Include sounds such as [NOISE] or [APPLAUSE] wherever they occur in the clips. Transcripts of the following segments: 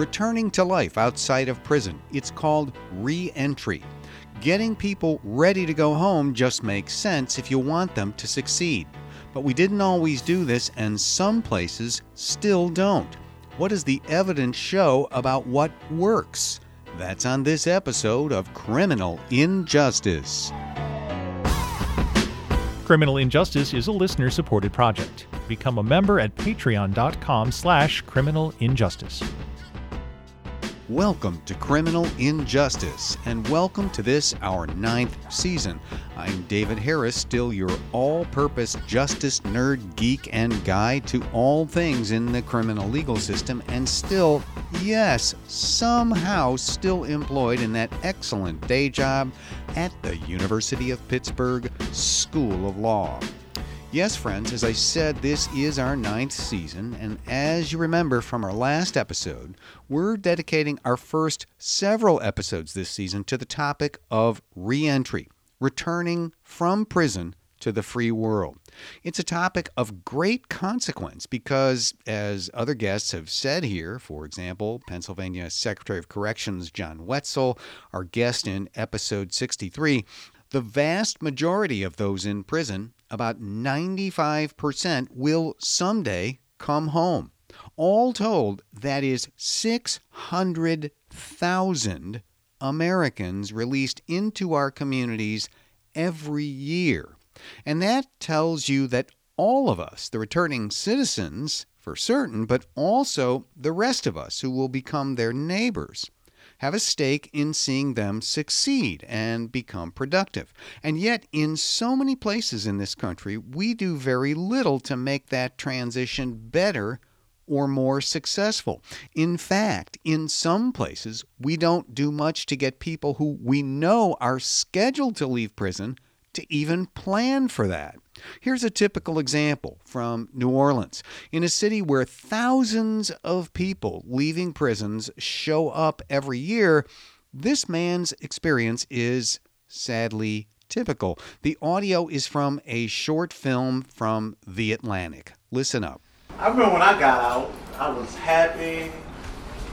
returning to life outside of prison. It's called re entry. Getting people ready to go home just makes sense if you want them to succeed. But we didn't always do this, and some places still don't. What does the evidence show about what works? That's on this episode of Criminal Injustice. Criminal Injustice is a listener-supported project. Become a member at patreon.com slash criminal injustice. Welcome to Criminal Injustice, and welcome to this, our ninth season. I'm David Harris, still your all purpose justice nerd, geek, and guide to all things in the criminal legal system, and still, yes, somehow still employed in that excellent day job at the University of Pittsburgh School of Law. Yes, friends, as I said, this is our ninth season, and as you remember from our last episode, we're dedicating our first several episodes this season to the topic of reentry, returning from prison to the free world. It's a topic of great consequence because, as other guests have said here, for example, Pennsylvania Secretary of Corrections John Wetzel, our guest in episode 63, the vast majority of those in prison, about 95%, will someday come home. All told, that is 600,000 Americans released into our communities every year. And that tells you that all of us, the returning citizens, for certain, but also the rest of us who will become their neighbors, have a stake in seeing them succeed and become productive. And yet, in so many places in this country, we do very little to make that transition better or more successful. In fact, in some places, we don't do much to get people who we know are scheduled to leave prison to even plan for that. Here's a typical example from New Orleans. In a city where thousands of people leaving prisons show up every year, this man's experience is sadly typical. The audio is from a short film from The Atlantic. Listen up. I remember when I got out, I was happy.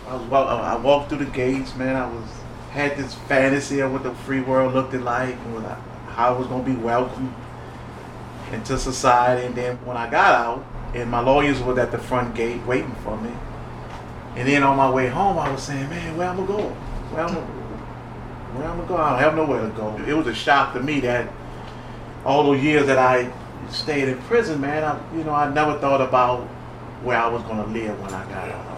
I, was, I walked through the gates, man. I was had this fantasy of what the free world looked like, and how I was gonna be welcomed into society. And then when I got out, and my lawyers were at the front gate waiting for me. And then on my way home, I was saying, man, where am I'm gonna go? Where I'm gonna, where I'm gonna go? I don't have nowhere to go. It was a shock to me that all those years that I stayed in prison, man, I, you know, I never thought about where I was gonna live when I got out.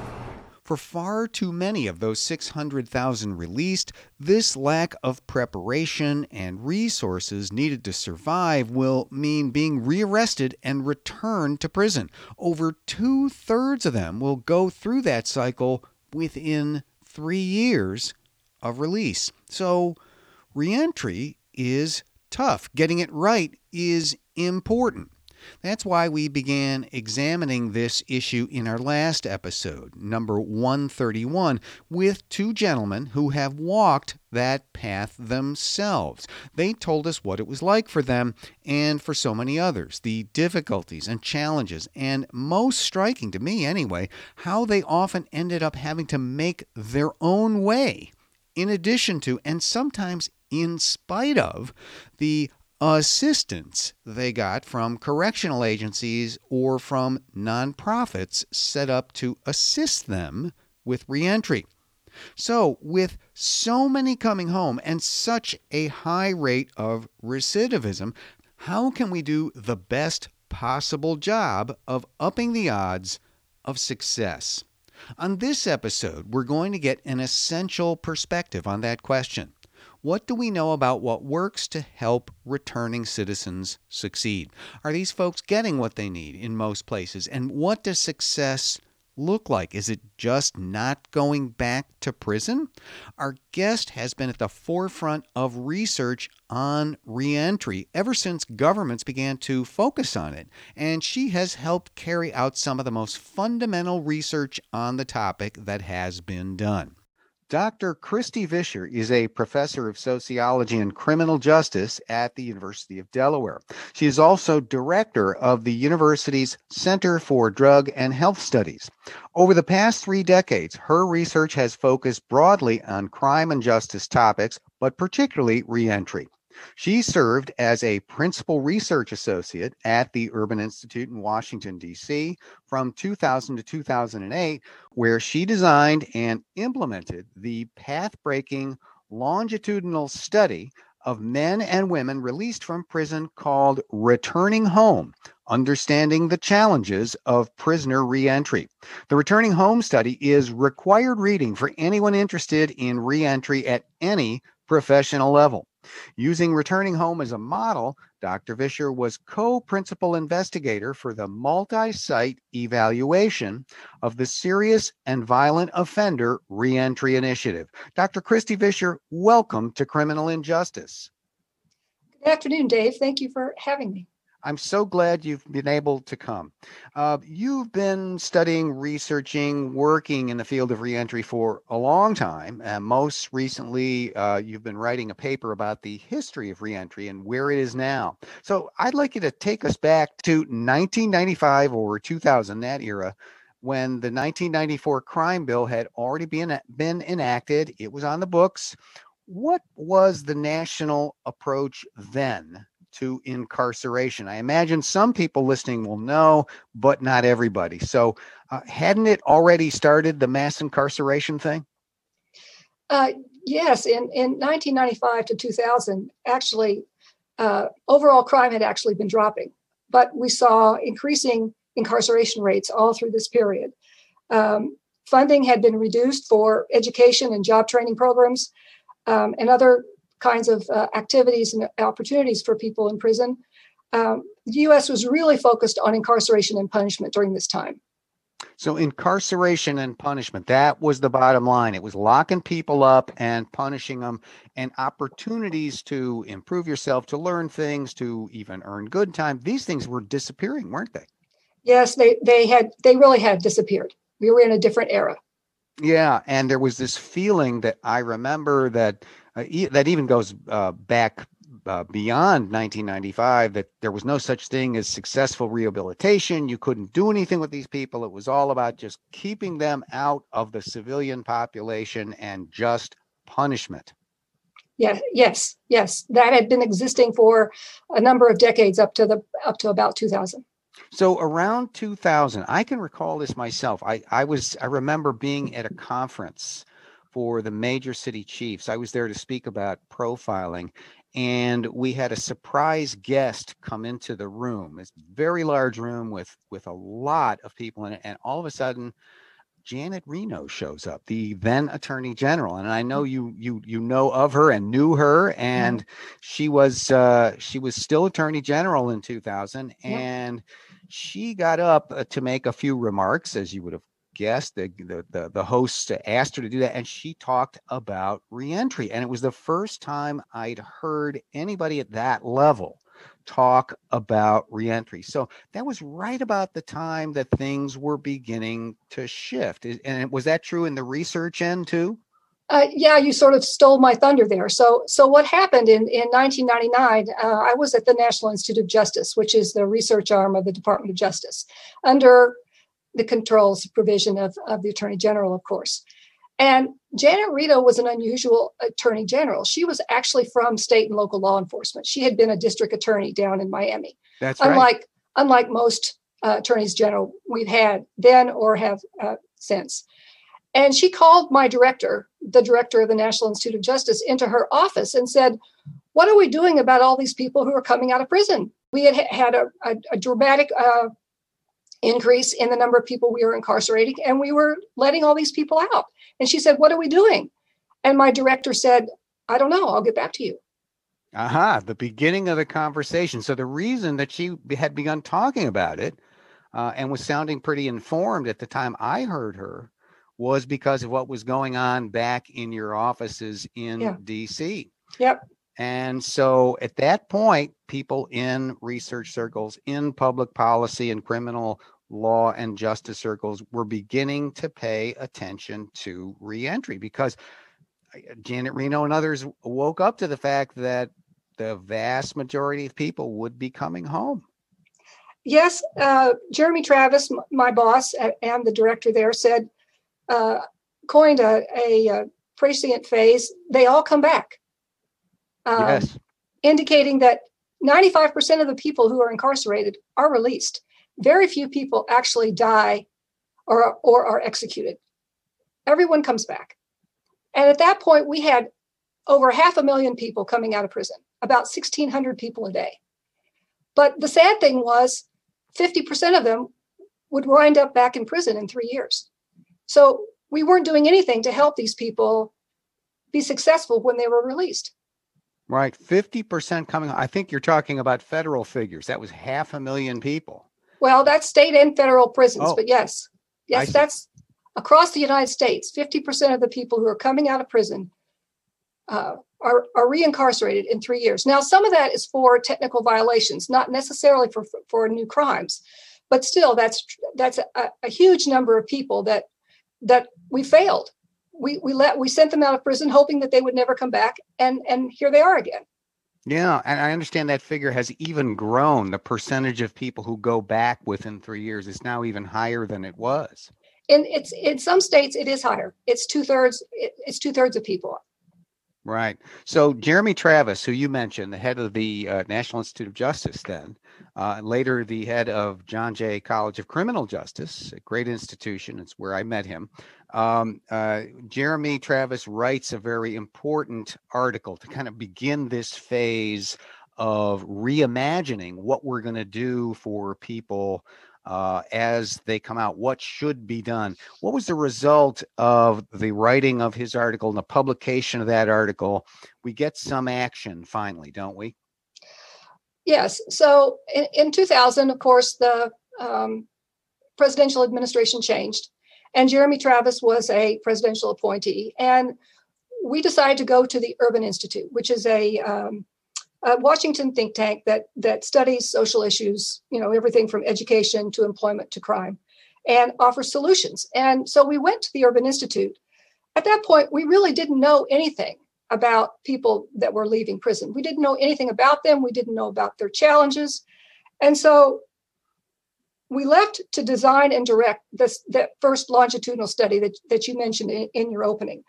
For far too many of those 600,000 released, this lack of preparation and resources needed to survive will mean being rearrested and returned to prison. Over two thirds of them will go through that cycle within three years of release. So, reentry is tough. Getting it right is important. That's why we began examining this issue in our last episode, number 131, with two gentlemen who have walked that path themselves. They told us what it was like for them and for so many others, the difficulties and challenges, and most striking to me anyway, how they often ended up having to make their own way in addition to, and sometimes in spite of, the assistance they got from correctional agencies or from nonprofits set up to assist them with reentry. So, with so many coming home and such a high rate of recidivism, how can we do the best possible job of upping the odds of success? On this episode, we're going to get an essential perspective on that question. What do we know about what works to help returning citizens succeed? Are these folks getting what they need in most places? And what does success look like? Is it just not going back to prison? Our guest has been at the forefront of research on reentry ever since governments began to focus on it, and she has helped carry out some of the most fundamental research on the topic that has been done. Dr. Christy Visher is a professor of sociology and criminal justice at the University of Delaware. She is also director of the university's Center for Drug and Health Studies. Over the past three decades, her research has focused broadly on crime and justice topics, but particularly reentry. She served as a principal research associate at the Urban Institute in Washington, D.C. from 2000 to 2008, where she designed and implemented the path breaking longitudinal study of men and women released from prison called Returning Home Understanding the Challenges of Prisoner Reentry. The Returning Home study is required reading for anyone interested in reentry at any professional level. Using returning home as a model, Dr. Visher was co principal investigator for the multi site evaluation of the Serious and Violent Offender Reentry Initiative. Dr. Christy Visher, welcome to Criminal Injustice. Good afternoon, Dave. Thank you for having me. I'm so glad you've been able to come. Uh, you've been studying, researching, working in the field of reentry for a long time. And most recently, uh, you've been writing a paper about the history of reentry and where it is now. So I'd like you to take us back to 1995 or 2000, that era, when the 1994 crime bill had already been, been enacted. It was on the books. What was the national approach then to incarceration. I imagine some people listening will know, but not everybody. So, uh, hadn't it already started the mass incarceration thing? Uh, yes, in, in 1995 to 2000, actually, uh, overall crime had actually been dropping, but we saw increasing incarceration rates all through this period. Um, funding had been reduced for education and job training programs um, and other kinds of uh, activities and opportunities for people in prison. Um, the US was really focused on incarceration and punishment during this time. So, incarceration and punishment, that was the bottom line. It was locking people up and punishing them, and opportunities to improve yourself, to learn things, to even earn good time. These things were disappearing, weren't they? Yes, they, they had, they really had disappeared. We were in a different era. Yeah. And there was this feeling that I remember that uh, e- that even goes uh, back uh, beyond 1995 that there was no such thing as successful rehabilitation. You couldn't do anything with these people. It was all about just keeping them out of the civilian population and just punishment. Yeah, yes, yes. That had been existing for a number of decades up to the up to about 2000. So around 2000, I can recall this myself. I, I was I remember being at a conference for the major city chiefs. I was there to speak about profiling, and we had a surprise guest come into the room. This very large room with with a lot of people in it, and all of a sudden. Janet Reno shows up, the then Attorney General, and I know you you you know of her and knew her, and mm-hmm. she was uh, she was still Attorney General in 2000, and she got up uh, to make a few remarks, as you would have guest, the, the, the, the host asked her to do that, and she talked about reentry. And it was the first time I'd heard anybody at that level talk about reentry. So that was right about the time that things were beginning to shift. And was that true in the research end too? Uh, yeah, you sort of stole my thunder there. So, so what happened in, in 1999? Uh, I was at the National Institute of Justice, which is the research arm of the Department of Justice, under the control supervision of, of the attorney general, of course. And Janet Reno was an unusual attorney general. She was actually from state and local law enforcement. She had been a district attorney down in Miami. That's unlike, right. Unlike most uh, attorneys general we've had then or have uh, since. And she called my director, the director of the National Institute of Justice, into her office and said, What are we doing about all these people who are coming out of prison? We had had a, a, a dramatic uh, increase in the number of people we were incarcerating, and we were letting all these people out. And she said, What are we doing? And my director said, I don't know. I'll get back to you. Aha, uh-huh, the beginning of the conversation. So the reason that she had begun talking about it uh, and was sounding pretty informed at the time I heard her was because of what was going on back in your offices in yeah. DC. Yep. And so at that point, people in research circles, in public policy and criminal law and justice circles were beginning to pay attention to reentry because uh, Janet Reno and others woke up to the fact that the vast majority of people would be coming home. Yes, uh, Jeremy Travis, my boss and the director there, said, uh, coined a, a, a, prescient phase. They all come back. Um, yes. Indicating that 95% of the people who are incarcerated are released. Very few people actually die or, or are executed. Everyone comes back. And at that point, we had over half a million people coming out of prison, about 1,600 people a day. But the sad thing was, 50% of them would wind up back in prison in three years. So we weren't doing anything to help these people be successful when they were released. Right. 50% coming. I think you're talking about federal figures. That was half a million people. Well, that's state and federal prisons, oh, but yes. Yes, that's across the United States. 50% of the people who are coming out of prison uh, are, are reincarcerated in three years. Now, some of that is for technical violations, not necessarily for, for new crimes, but still, that's that's a, a huge number of people that that we failed. We we let we sent them out of prison hoping that they would never come back, and and here they are again. Yeah, and I understand that figure has even grown. The percentage of people who go back within three years is now even higher than it was. And it's in some states it is higher. It's two thirds. It's two thirds of people. Right. So Jeremy Travis, who you mentioned, the head of the uh, National Institute of Justice, then uh, later the head of John Jay College of Criminal Justice, a great institution. It's where I met him. Um, uh, Jeremy Travis writes a very important article to kind of begin this phase of reimagining what we're going to do for people uh, as they come out? What should be done? What was the result of the writing of his article and the publication of that article? We get some action finally, don't we? Yes. So in, in 2000, of course, the um, presidential administration changed, and Jeremy Travis was a presidential appointee. And we decided to go to the Urban Institute, which is a um, a Washington think tank that that studies social issues, you know, everything from education to employment to crime, and offers solutions. And so we went to the Urban Institute. At that point, we really didn't know anything about people that were leaving prison. We didn't know anything about them. We didn't know about their challenges, and so we left to design and direct this that first longitudinal study that, that you mentioned in, in your opening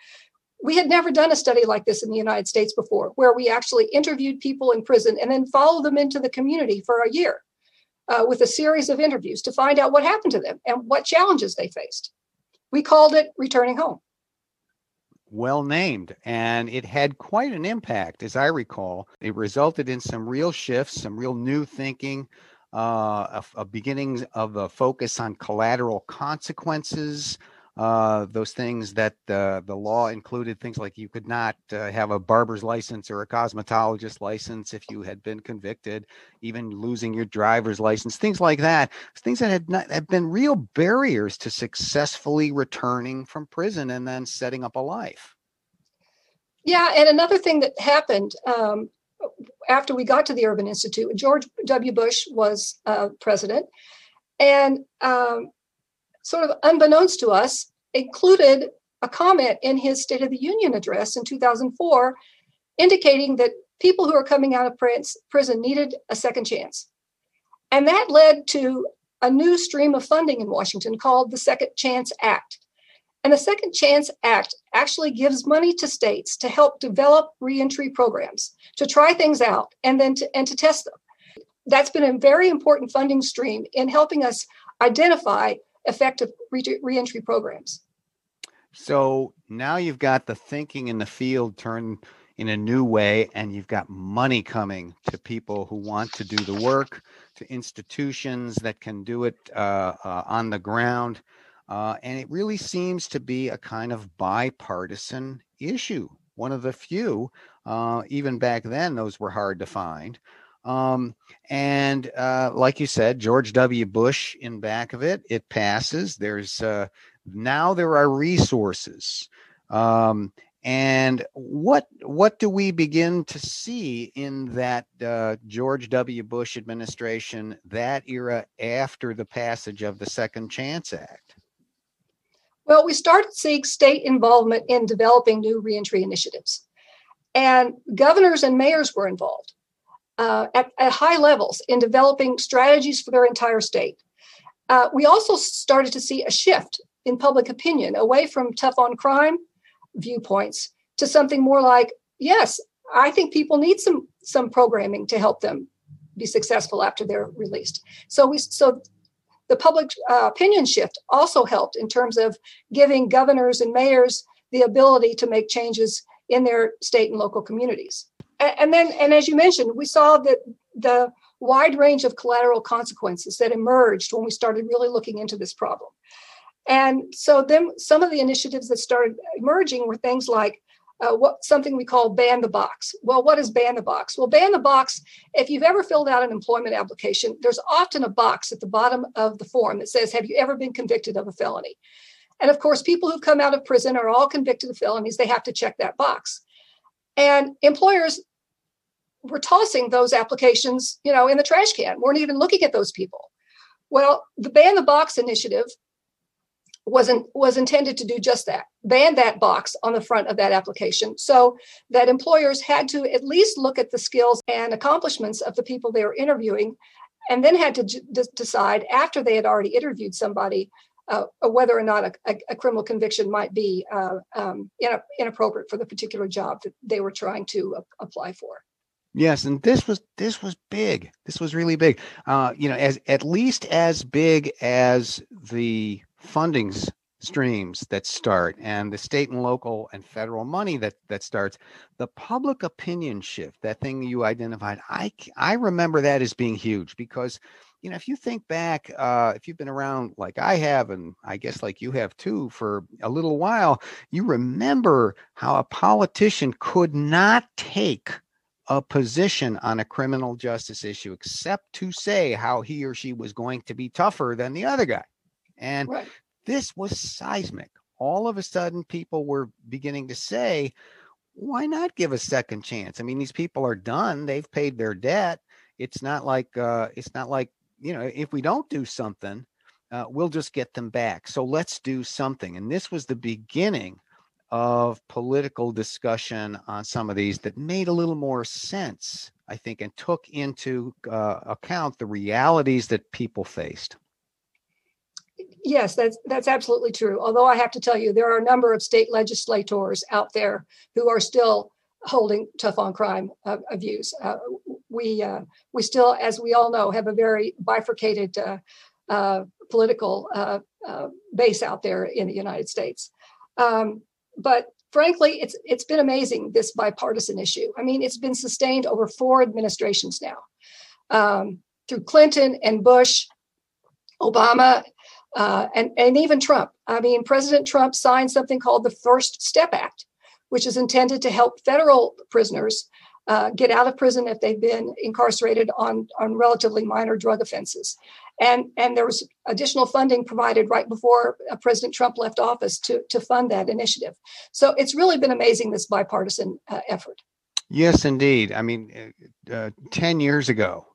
we had never done a study like this in the United States before, where we actually interviewed people in prison and then followed them into the community for a year uh, with a series of interviews to find out what happened to them and what challenges they faced. We called it Returning Home. Well named, and it had quite an impact, as I recall. It resulted in some real shifts, some real new thinking, uh, a, a beginnings of a focus on collateral consequences, uh, those things that uh, the law included things like you could not uh, have a barber's license or a cosmetologist license if you had been convicted, even losing your driver's license, things like that. Things that had not had been real barriers to successfully returning from prison and then setting up a life. Yeah, and another thing that happened um, after we got to the Urban Institute, George W. Bush was uh, president, and um, sort of unbeknownst to us, included a comment in his State of the Union address in 2004 indicating that people who are coming out of prison needed a second chance. And that led to a new stream of funding in Washington called the Second Chance Act. And the Second Chance Act actually gives money to states to help develop reentry programs, to try things out and then to, and to test them. That's been a very important funding stream in helping us identify effective re- reentry programs. So now you've got the thinking in the field turned in a new way, and you've got money coming to people who want to do the work, to institutions that can do it uh, uh, on the ground. Uh, and it really seems to be a kind of bipartisan issue, one of the few. Uh, even back then, those were hard to find. Um, and uh, like you said, George W. Bush in back of it, it passes. There's uh, now there are resources. Um, And what what do we begin to see in that uh, George W. Bush administration, that era after the passage of the Second Chance Act? Well, we started seeing state involvement in developing new reentry initiatives, and governors and mayors were involved uh, at, at, high levels in developing strategies for their entire state. Uh, we also started to see a shift in public opinion away from tough on crime viewpoints to something more like, yes, I think people need some some programming to help them be successful after they're released. So we so the public uh, opinion shift also helped in terms of giving governors and mayors the ability to make changes in their state and local communities. And, then, and as you mentioned, we saw that the wide range of collateral consequences that emerged when we started really looking into this problem. And so then some of the initiatives that started emerging were things like uh, what something we call ban the box. Well, what is ban the box? Well, ban the box, if you've ever filled out an employment application, there's often a box at the bottom of the form that says, Have you ever been convicted of a felony? And of course, people who've come out of prison are all convicted of felonies. They have to check that box. And employers were tossing those applications, you know, in the trash can, We weren't even looking at those people. Well, the Ban the Box initiative wasn't was intended to do just that ban that box on the front of that application so that employers had to at least look at the skills and accomplishments of the people they were interviewing and then had to d- decide after they had already interviewed somebody uh, whether or not a, a, a, criminal conviction might be uh, um, inappropriate for the particular job that they were trying to a- apply for Yes, and this was this was big. This was really big. Uh, you know, as at least as big as the fundings streams that start and the state and local and federal money that that starts the public opinion shift that thing you identified i i remember that as being huge because you know if you think back uh, if you've been around like i have and i guess like you have too for a little while you remember how a politician could not take a position on a criminal justice issue except to say how he or she was going to be tougher than the other guy and right. this was seismic. All of a sudden, people were beginning to say, why not give a second chance? I mean, these people are done. They've paid their debt. It's not like, uh, it's not like, you know, if we don't do something, uh, we'll just get them back. So let's do something. And this was the beginning of political discussion on some of these that made a little more sense, I think, and took into uh, account the realities that people faced yes, that's that's absolutely true. Although I have to tell you, there are a number of state legislators out there who are still holding tough on crime uh, views. Uh, we uh, we still, as we all know, have a very bifurcated uh, uh, political uh, base out there in the United States. Um, but frankly, it's it's been amazing this bipartisan issue. I mean, it's been sustained over four administrations now, um, through Clinton and Bush, Obama, uh, and, and even Trump. I mean, President Trump signed something called the First Step Act, which is intended to help federal prisoners uh, get out of prison if they've been incarcerated on, on relatively minor drug offenses. And, and there was additional funding provided right before uh, President Trump left office to, to fund that initiative. So it's really been amazing, this bipartisan uh, effort. Yes, indeed. I mean, uh, uh 10 years ago,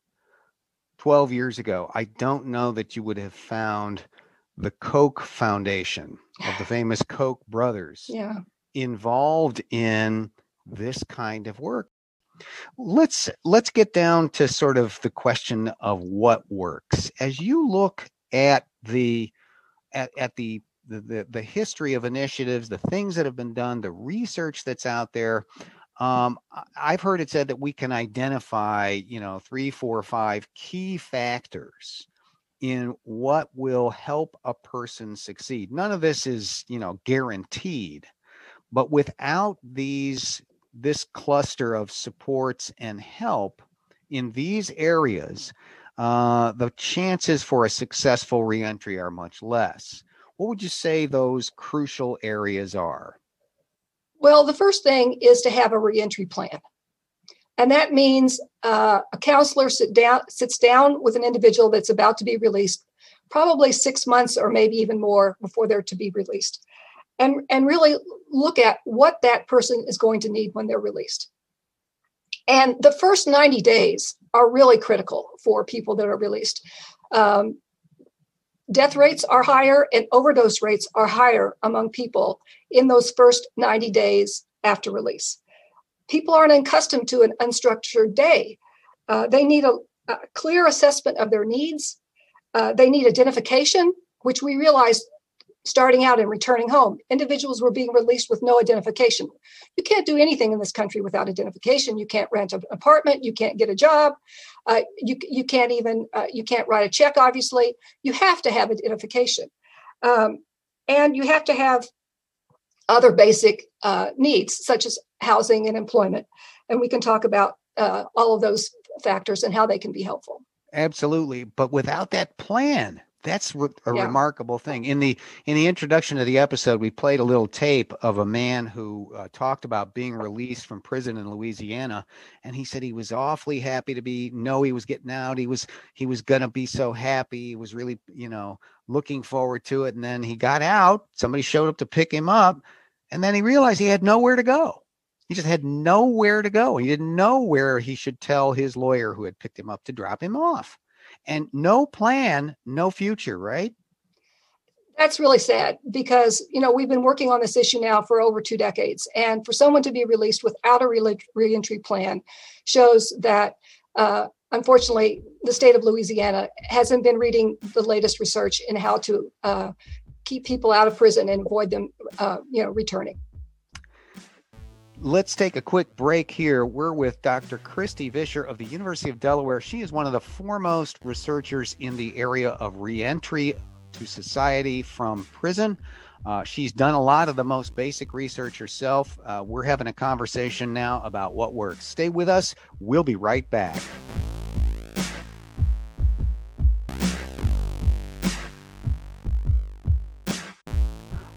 12 years ago, I don't know that you would have found the Koch Foundation of the famous Koch brothers [SIGHS] yeah. involved in this kind of work. Let's let's get down to sort of the question of what works. As you look at the at, at the, the the history of initiatives, the things that have been done, the research that's out there, um, I've heard it said that we can identify, you know, three, four, five key factors in what will help a person succeed. None of this is, you know, guaranteed, but without these this cluster of supports and help in these areas, uh, the chances for a successful reentry are much less. What would you say those crucial areas are? Well, the first thing is to have a reentry plan. And that means uh, a counselor sit down, sits down with an individual that's about to be released, probably six months or maybe even more before they're to be released. And, and really look at what that person is going to need when they're released. And the first 90 days are really critical for people that are released. Um, death rates are higher and overdose rates are higher among people in those first 90 days after release. People aren't accustomed to an unstructured day. Uh, they need a, a, clear assessment of their needs. Uh, they need identification, which we realized starting out and returning home. Individuals were being released with no identification. You can't do anything in this country without identification. You can't rent an apartment. You can't get a job. Uh, you you can't even uh, you can't write a check. Obviously, you have to have identification, um, and you have to have other basic uh, needs such as housing and employment. And we can talk about uh, all of those factors and how they can be helpful. Absolutely, but without that plan, that's a yeah. remarkable thing. In the in the introduction to the episode, we played a little tape of a man who uh, talked about being released from prison in Louisiana, and he said he was awfully happy to be know he was getting out. He was he was gonna be so happy. He was really you know looking forward to it. And then he got out. Somebody showed up to pick him up, and then he realized he had nowhere to go. He just had nowhere to go. He didn't know where he should tell his lawyer who had picked him up to drop him off and no plan, no future, right? That's really sad because you know we've been working on this issue now for over two decades, and for someone to be released without a reentry plan shows that uh, unfortunately the state of Louisiana hasn't been reading the latest research in how to uh, keep people out of prison and avoid them, uh, you know, returning. Let's take a quick break here. We're with Dr. Christy Visher of the University of Delaware. She is one of the foremost researchers in the area of reentry to society from prison. Uh, she's done a lot of the most basic research herself. Uh, we're having a conversation now about what works. Stay with us. We'll be right back.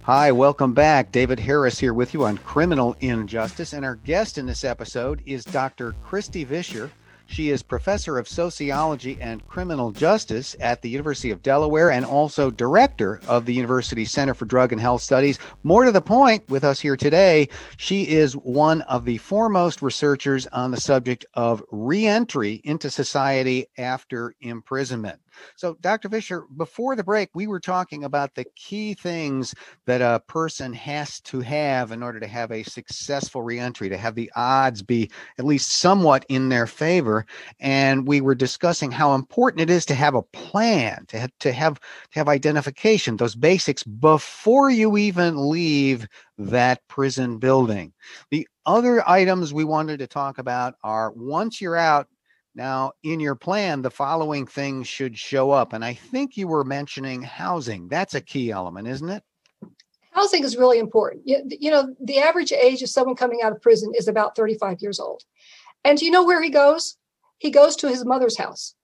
Hi, welcome back. David Harris here with you on Criminal Injustice. And our guest in this episode is Dr. Christy Visher. She is professor of sociology and criminal justice at the University of Delaware and also director of the University Center for Drug and Health Studies. More to the point, with us here today, she is one of the foremost researchers on the subject of reentry into society after imprisonment. So, Dr. Visher, before the break, we were talking about the key things that a person has to have in order to have a successful reentry, to have the odds be at least somewhat in their favor. And we were discussing how important it is to have a plan, to have, to have to have identification, those basics before you even leave that prison building. The other items we wanted to talk about are once you're out, now, in your plan, the following things should show up. And I think you were mentioning housing. That's a key element, isn't it? Housing is really important. You, you know, the average age of someone coming out of prison is about 35 years old. And do you know where he goes? He goes to his mother's house.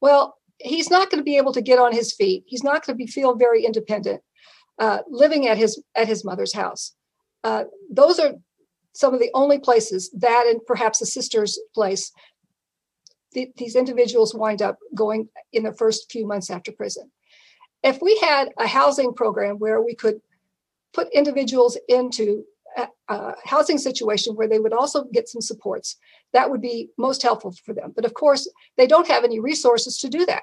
Well, he's not going to be able to get on his feet. He's not going to be feel very independent uh, living at his at his mother's house. Uh, those are some of the only places that and perhaps a sister's place th- these individuals wind up going in the first few months after prison. If we had a housing program where we could put individuals into a, a housing situation where they would also get some supports, that would be most helpful for them. But of course, they don't have any resources to do that.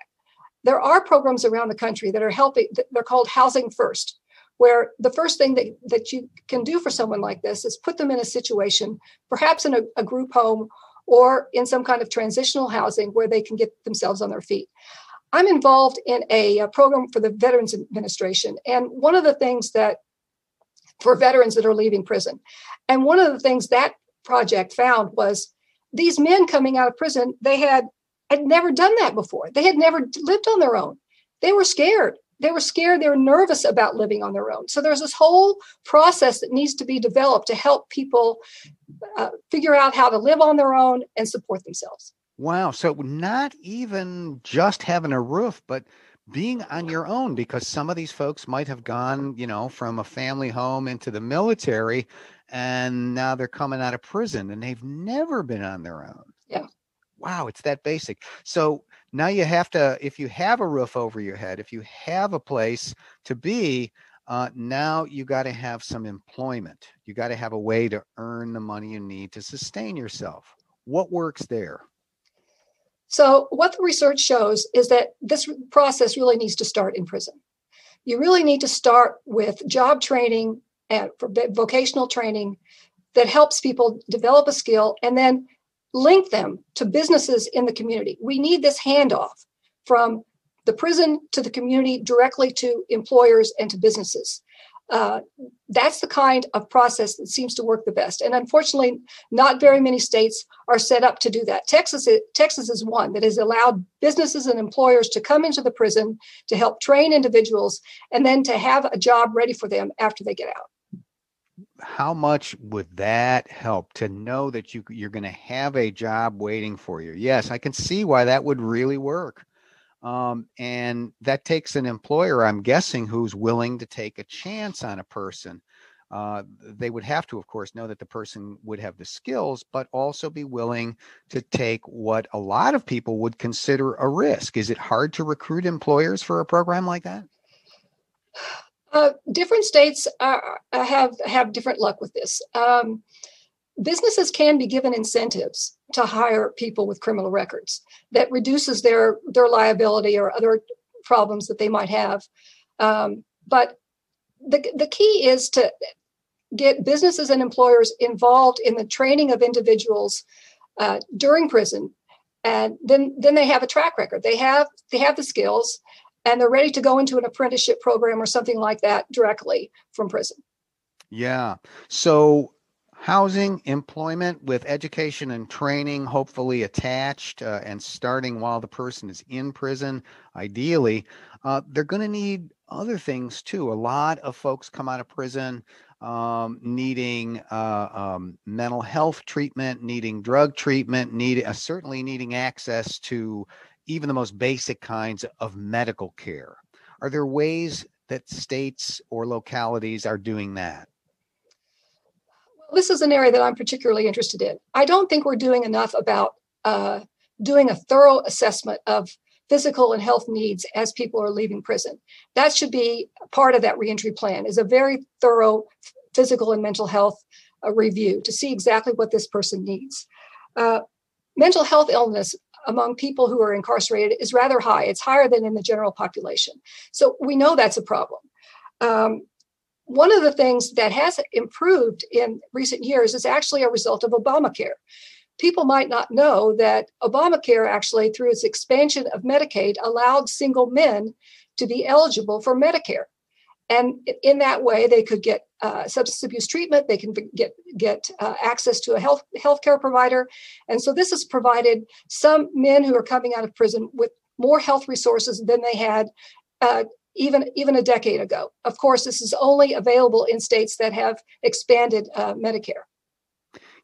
There are programs around the country that are helping, they're called Housing First where the first thing that, that you can do for someone like this is put them in a situation, perhaps in a, a, group home or in some kind of transitional housing where they can get themselves on their feet. I'm involved in a, a, program for the Veterans Administration. And one of the things that, for veterans that are leaving prison, and one of the things that project found was these men coming out of prison, they had, had never done that before. They had never lived on their own. They were scared. They were scared. They were nervous about living on their own. So there's this whole process that needs to be developed to help people uh, figure out how to live on their own and support themselves. Wow. So not even just having a roof, but being on your own because some of these folks might have gone, you know, from a family home into the military and now they're coming out of prison and they've never been on their own. Yeah. Wow, it's that basic. So now you have to if you have a roof over your head, if you have a place to be, Uh, now you got to have some employment. You got to have a way to earn the money you need to sustain yourself. What works there? So, what the research shows is that this process really needs to start in prison. You really need to start with job training and vocational training that helps people develop a skill and then link them to businesses in the community. We need this handoff from the prison to the community directly to employers and to businesses. Uh, that's the kind of process that seems to work the best. And unfortunately, not very many states are set up to do that. Texas, Texas is one that has allowed businesses and employers to come into the prison to help train individuals and then to have a job ready for them after they get out. How much would that help to know that you you're going to have a job waiting for you? Yes, I can see why that would really work. Um, and that takes an employer, I'm guessing, who's willing to take a chance on a person. Uh, they would have to, of course, know that the person would have the skills, but also be willing to take what a lot of people would consider a risk. Is it hard to recruit employers for a program like that? Uh, different states are, have have different luck with this. Um, businesses can be given incentives to hire people with criminal records that reduces their their liability or other problems that they might have um, but the, the key is to get businesses and employers involved in the training of individuals uh, during prison and then then they have a track record they have they have the skills and they're ready to go into an apprenticeship program or something like that directly from prison yeah so housing, employment with education and training, hopefully attached uh, and starting while the person is in prison, ideally. Uh, they're going to need other things too. A lot of folks come out of prison um, needing uh, um, mental health treatment, needing drug treatment, need, uh, certainly needing access to even the most basic kinds of medical care. Are there ways that states or localities are doing that? this is an area that I'm particularly interested in. I don't think we're doing enough about uh, doing a thorough assessment of physical and health needs as people are leaving prison. That should be part of that reentry plan. Is a very thorough physical and mental health uh, review to see exactly what this person needs. Uh, mental health illness among people who are incarcerated is rather high. It's higher than in the general population. So we know that's a problem. Um, one of the things that has improved in recent years is actually a result of Obamacare. People might not know that Obamacare actually, through its expansion of Medicaid, allowed single men to be eligible for Medicare. And in that way, they could get uh, substance abuse treatment. They can get get uh, access to a health healthcare provider, and so this has provided some men who are coming out of prison with more health resources than they had uh, even even a decade ago. Of course, this is only available in states that have expanded uh, Medicare.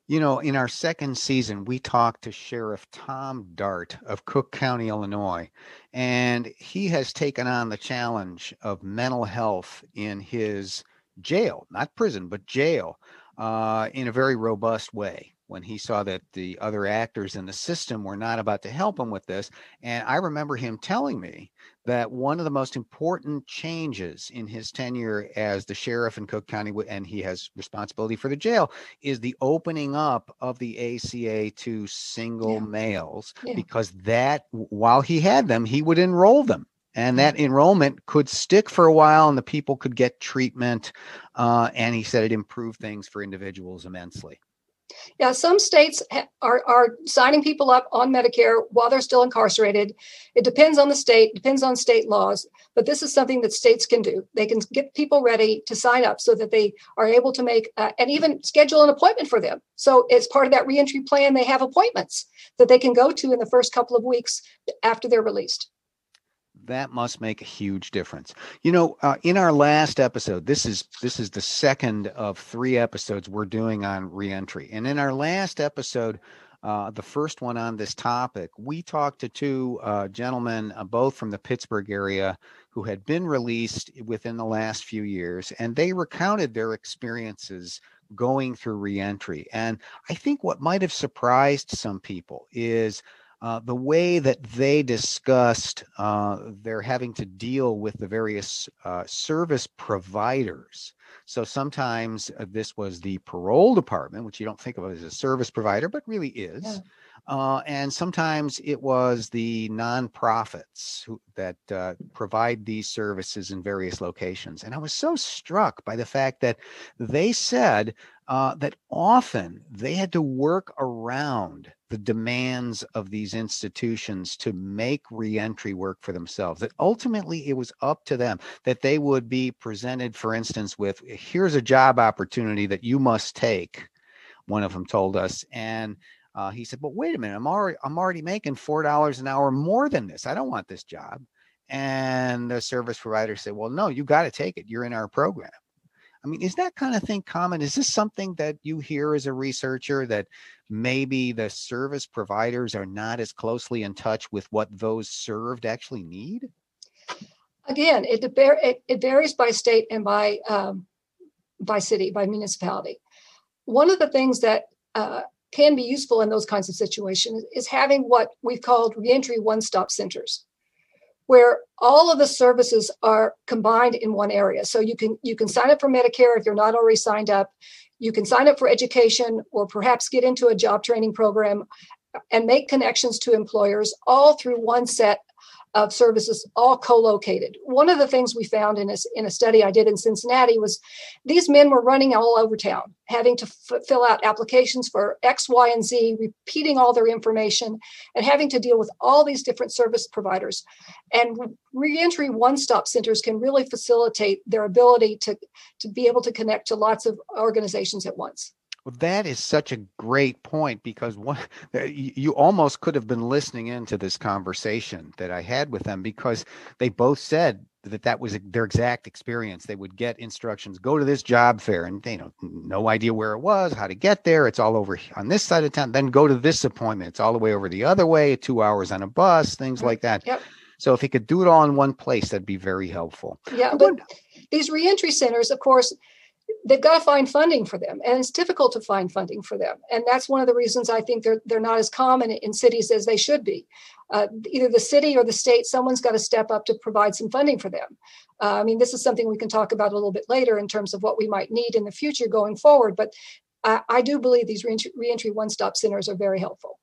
You know, in our second season, we talked to Sheriff Tom Dart of Cook County, Illinois, and he has taken on the challenge of mental health in his jail, not prison, but jail, uh, in a very robust way when he saw that the other actors in the system were not about to help him with this. And I remember him telling me that one of the most important changes in his tenure as the sheriff in Cook County, and he has responsibility for the jail, is the opening up of the ACA to single yeah. males, yeah. because that, while he had them, he would enroll them and that enrollment could stick for a while and the people could get treatment uh, and he said it improved things for individuals immensely yeah, some states are, are signing people up on Medicare while they're still incarcerated. It depends on the state, depends on state laws, but this is something that states can do. They can get people ready to sign up so that they are able to make uh, and even schedule an appointment for them. So, as part of that reentry plan, they have appointments that they can go to in the first couple of weeks after they're released that must make a huge difference. You know uh, in our last episode this is this is the second of three episodes we're doing on reentry. And in our last episode uh, the first one on this topic we talked to two uh, gentlemen uh, both from the pittsburgh area who had been released within the last few years and they recounted their experiences going through reentry. And i think what might have surprised some people is uh, the way that they discussed uh, they're having to deal with the various uh, service providers. So sometimes uh, this was the parole department, which you don't think of as a service provider, but really is. Yeah. Uh, and sometimes it was the nonprofits who, that uh, provide these services in various locations. And I was so struck by the fact that they said uh, that often they had to work around the demands of these institutions to make reentry work for themselves. That ultimately it was up to them, that they would be presented, for instance, with here's a job opportunity that you must take. One of them told us. And uh, he said, "But wait a minute, I'm already I'm already making four dollars an hour more than this. I don't want this job." And the service provider said, "Well, no, you got to take it. You're in our program." I mean, is that kind of thing common? Is this something that you hear as a researcher that maybe the service providers are not as closely in touch with what those served actually need? Again, it it, it varies by state and by um, by city, by municipality. One of the things that uh, can be useful in those kinds of situations is having what we've called reentry one-stop centers where all of the services are combined in one area. So you can you can sign up for medicare if you're not already signed up. You can sign up for education or perhaps get into a job training program and make connections to employers all through one set of services all co-located. One of the things we found in a, in a study I did in Cincinnati was these men were running all over town, having to f- fill out applications for X, Y, and Z, repeating all their information, and having to deal with all these different service providers. And reentry one-stop centers can really facilitate their ability to, to be able to connect to lots of organizations at once. Well, that is such a great point because what [LAUGHS] you almost could have been listening into this conversation that I had with them because they both said that that was their exact experience. They would get instructions, go to this job fair, and they know no idea where it was, how to get there. It's all over on this side of town. Then go to this appointment. It's all the way over the other way. Two hours on a bus, things mm, like that. Yep. So if he could do it all in one place, that'd be very helpful. Yeah, but these reentry centers, of course, they've got to find funding for them and it's difficult to find funding for them. And that's one of the reasons i think they're, they're not as common in cities as they should be. Uh, either the city or the state someone's got to step up to provide some funding for them. Uh, i mean this is something we can talk about a little bit later in terms of what we might need in the future going forward but i, I do believe these reentry, reentry one-stop centers are very helpful.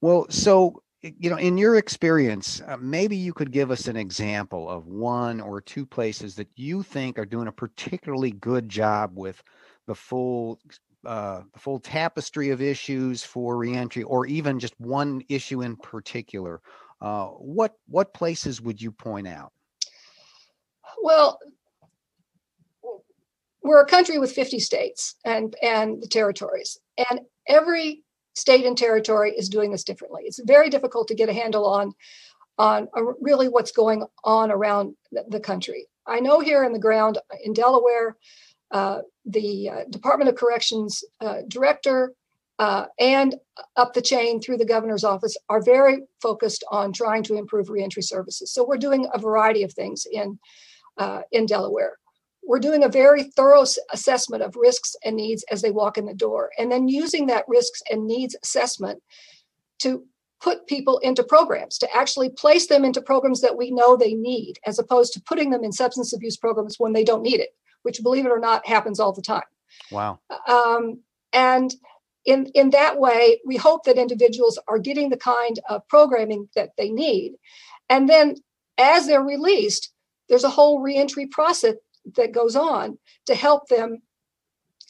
Well so you know, in your experience, uh, maybe you could give us an example of one or two places that you think are doing a particularly good job with the full uh, the full tapestry of issues for reentry, or even just one issue in particular. Uh, what what places would you point out? Well, we're a country with 50 states and and the territories, and every state and territory is doing this differently. It's very difficult to get a handle on on uh, really what's going on around the country. I know here in the ground in Delaware, uh, the uh, Department of Corrections uh, director uh, and up the chain through the governor's office are very focused on trying to improve reentry services. So we're doing a variety of things in uh, in Delaware we're doing a very thorough assessment of risks and needs as they walk in the door, and then using that risks and needs assessment to put people into programs, to actually place them into programs that we know they need, as opposed to putting them in substance abuse programs when they don't need it, which, believe it or not, happens all the time. Wow. Um, and in, in that way, we hope that individuals are getting the kind of programming that they need. And then as they're released, there's a whole reentry process that goes on to help them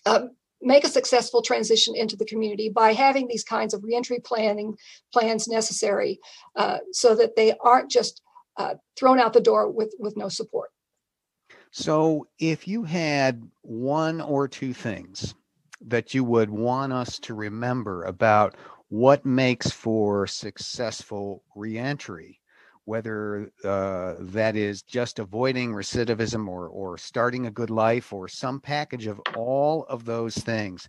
um, make a successful transition into the community by having these kinds of reentry planning plans necessary uh, so that they aren't just uh, thrown out the door with, with no support. So, if you had one or two things that you would want us to remember about what makes for successful reentry, whether uh, that is just avoiding recidivism or, or starting a good life or some package of all of those things.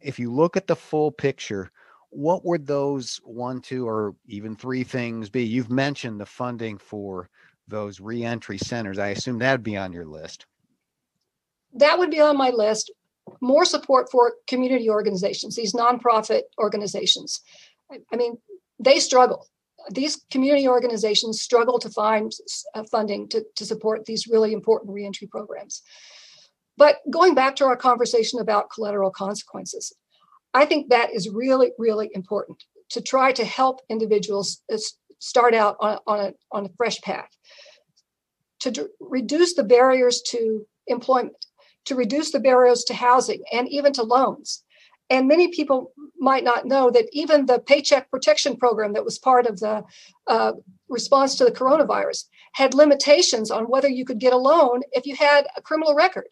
If you look at the full picture, what would those one, two, or even three things be? You've mentioned the funding for those reentry centers. I assume that'd be on your list. That would be on my list. More support for community organizations, these nonprofit organizations. I mean, they struggle. These community organizations struggle to find uh, funding to, to support these really important reentry programs. But going back to our conversation about collateral consequences, I think that is really, really important to try to help individuals uh, start out on, on, a, on a fresh path, to d- reduce the barriers to employment, to reduce the barriers to housing and even to loans. And many people might not know that even the Paycheck Protection Program that was part of the uh, response to the coronavirus had limitations on whether you could get a loan if you had a criminal record.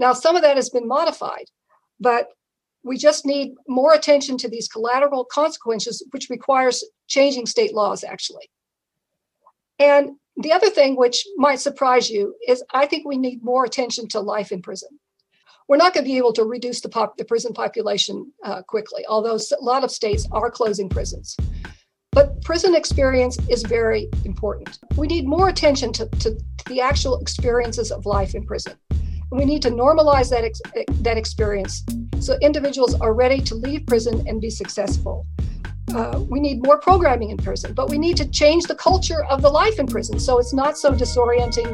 Now, some of that has been modified, but we just need more attention to these collateral consequences, which requires changing state laws, actually. And the other thing which might surprise you is I think we need more attention to life in prison. We're not going to be able to reduce the, pop, the prison population uh, quickly, although a lot of states are closing prisons. But prison experience is very important. We need more attention to, to the actual experiences of life in prison. We need to normalize that, ex- that experience so individuals are ready to leave prison and be successful. Uh, we need more programming in prison, but we need to change the culture of the life in prison so it's not so disorienting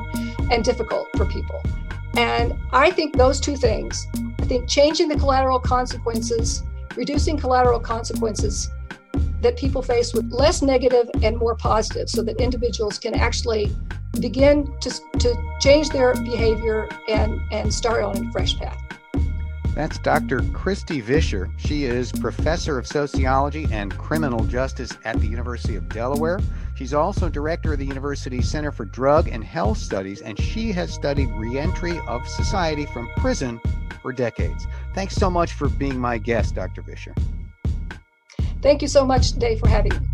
and difficult for people. And I think those two things, I think changing the collateral consequences, reducing collateral consequences that people face with less negative and more positive so that individuals can actually begin to, to change their behavior and, and start on a fresh path. That's Dr. Christy Visher. She is professor of sociology and criminal justice at the University of Delaware. She's also director of the university's Center for Drug and Health Studies, and she has studied reentry of society from prison for decades. Thanks so much for being my guest, Dr. Visher. Thank you so much, Dave, for having me.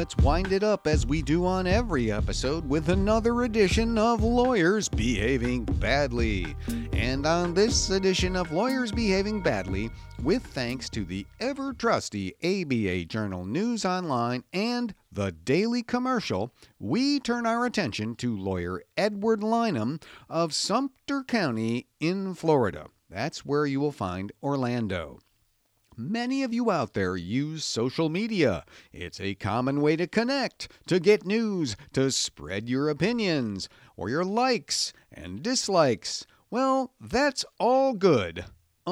Let's wind it up as we do on every episode with another edition of Lawyers Behaving Badly. And on this edition of Lawyers Behaving Badly, with thanks to the ever trusty ABA Journal News Online and the Daily Commercial, we turn our attention to lawyer Edward Lynham of Sumter County in Florida. That's where you will find Orlando. Many of you out there use social media. It's a common way to connect, to get news, to spread your opinions, or your likes and dislikes. Well, that's all good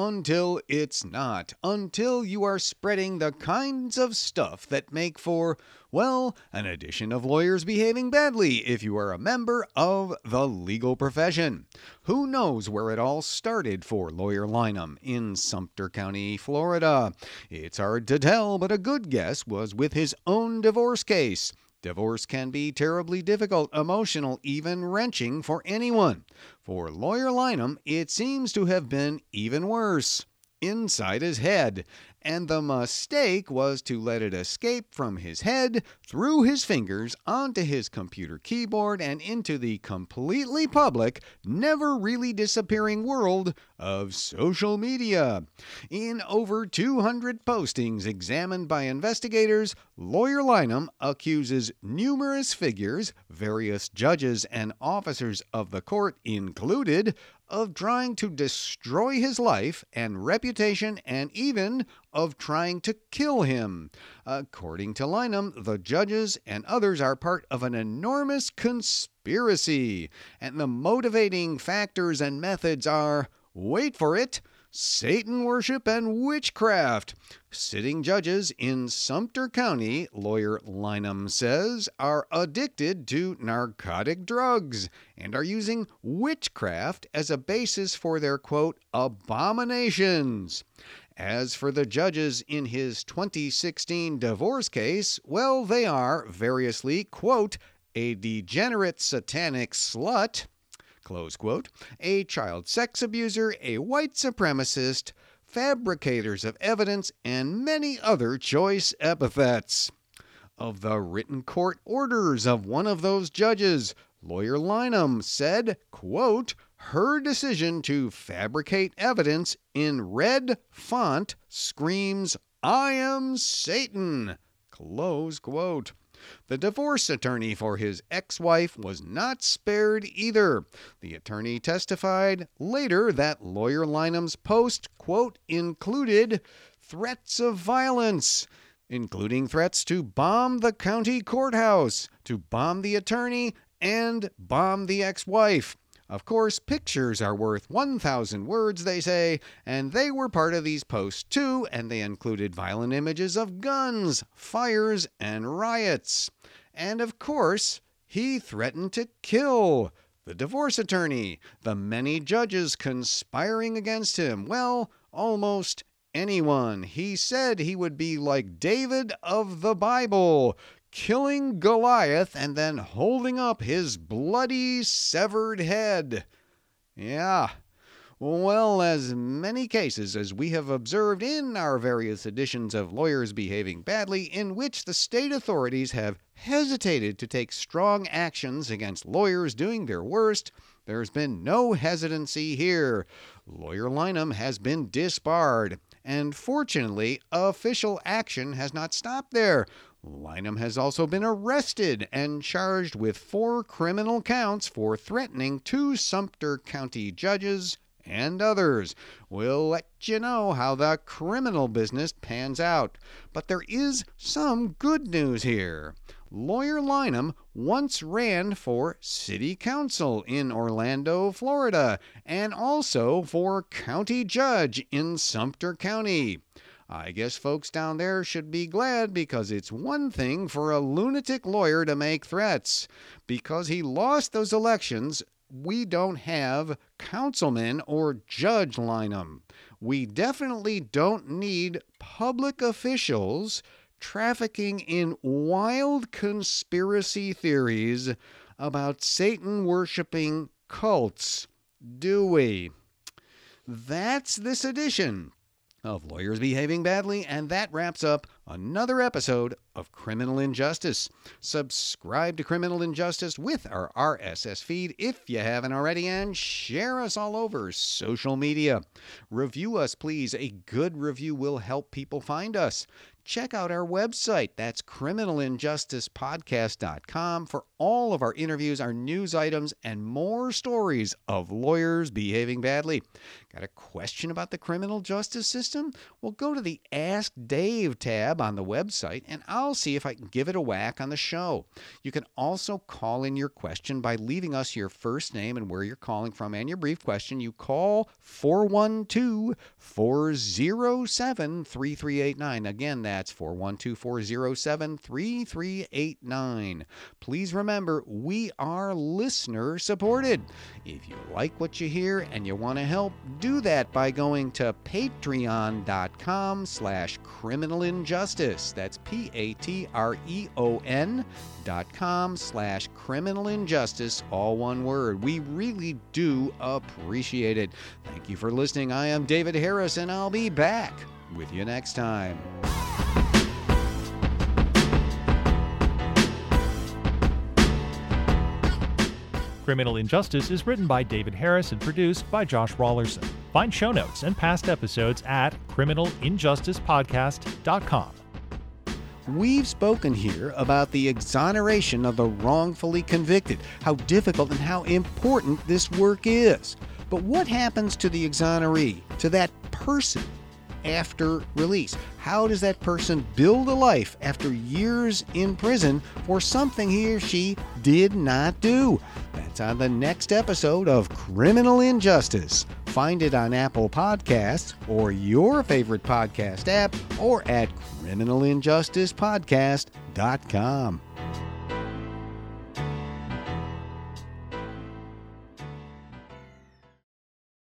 until it's not, until you are spreading the kinds of stuff that make for, well, an edition of Lawyers Behaving Badly if you are a member of the legal profession. Who knows where it all started for Lawyer Lynham in Sumter County, Florida? It's hard to tell, but a good guess was with his own divorce case. Divorce can be terribly difficult, emotional, even wrenching for anyone. For Lawyer Lynham, it seems to have been even worse inside his head and the mistake was to let it escape from his head, through his fingers, onto his computer keyboard, and into the completely public, never really disappearing world of social media. In over 200 postings examined by investigators, Lawyer Lynham accuses numerous figures, various judges and officers of the court included, of trying to destroy his life and reputation and even of trying to kill him. According to Lynham, the judges and others are part of an enormous conspiracy, and the motivating factors and methods are wait for it Satan worship and witchcraft. Sitting judges in Sumter County, lawyer Lynham says, are addicted to narcotic drugs and are using witchcraft as a basis for their quote abominations. As for the judges in his 2016 divorce case, well, they are variously, quote, a degenerate satanic slut, close quote, a child sex abuser, a white supremacist, fabricators of evidence, and many other choice epithets. Of the written court orders of one of those judges, lawyer Lynham said, quote, her decision to fabricate evidence in red font screams, I am Satan. Close quote. The divorce attorney for his ex wife was not spared either. The attorney testified later that lawyer Lynam's post, quote, included threats of violence, including threats to bomb the county courthouse, to bomb the attorney, and bomb the ex wife. Of course, pictures are worth 1,000 words, they say, and they were part of these posts too, and they included violent images of guns, fires, and riots. And of course, he threatened to kill the divorce attorney, the many judges conspiring against him. Well, almost anyone. He said he would be like David of the Bible, killing Goliath and then holding up his bloody severed head. Yeah. Well, as many cases as we have observed in our various editions of Lawyers Behaving Badly, in which the state authorities have hesitated to take strong actions against lawyers doing their worst, there's been no hesitancy here. Lawyer Lynam has been disbarred. And fortunately, official action has not stopped there. Lynam has also been arrested and charged with four criminal counts for threatening two Sumter County judges and others. We'll let you know how the criminal business pans out. But there is some good news here. Lawyer Lynam once ran for city council in Orlando, Florida, and also for county judge in Sumter County. I guess folks down there should be glad because it's one thing for a lunatic lawyer to make threats. Because he lost those elections, we don't have councilman or judge Lynam. We definitely don't need public officials trafficking in wild conspiracy theories about Satan worshiping cults, do we? That's this edition of Lawyers Behaving Badly, and that wraps up another episode of Criminal Injustice. Subscribe to Criminal Injustice with our RSS feed if you haven't already, and share us all over social media. Review us, please. A good review will help people find us check out our website. That's criminalinjusticepodcast.com for all of our interviews, our news items, and more stories of lawyers behaving badly. Got a question about the criminal justice system? Well, go to the Ask Dave tab on the website and I'll see if I can give it a whack on the show. You can also call in your question by leaving us your first name and where you're calling from and your brief question. You call 412 407 3389. Again, that's 412 407 3389. Please remember, we are listener supported. If you like what you hear and you want to help, do that by going to patreon.com slash criminal injustice. That's P-A-T-R-E-O-N dot com slash criminal injustice, all one word. We really do appreciate it. Thank you for listening. I am David Harris, and I'll be back with you next time. Criminal Injustice is written by David Harris and produced by Josh Raulerson. Find show notes and past episodes at criminalinjusticepodcast.com. We've spoken here about the exoneration of the wrongfully convicted, how difficult and how important this work is. But what happens to the exoneree, to that person after release? How does that person build a life after years in prison for something he or she did not do? That's on the next episode of Criminal Injustice. Find it on Apple Podcasts or your favorite podcast app or at criminalinjusticepodcast.com.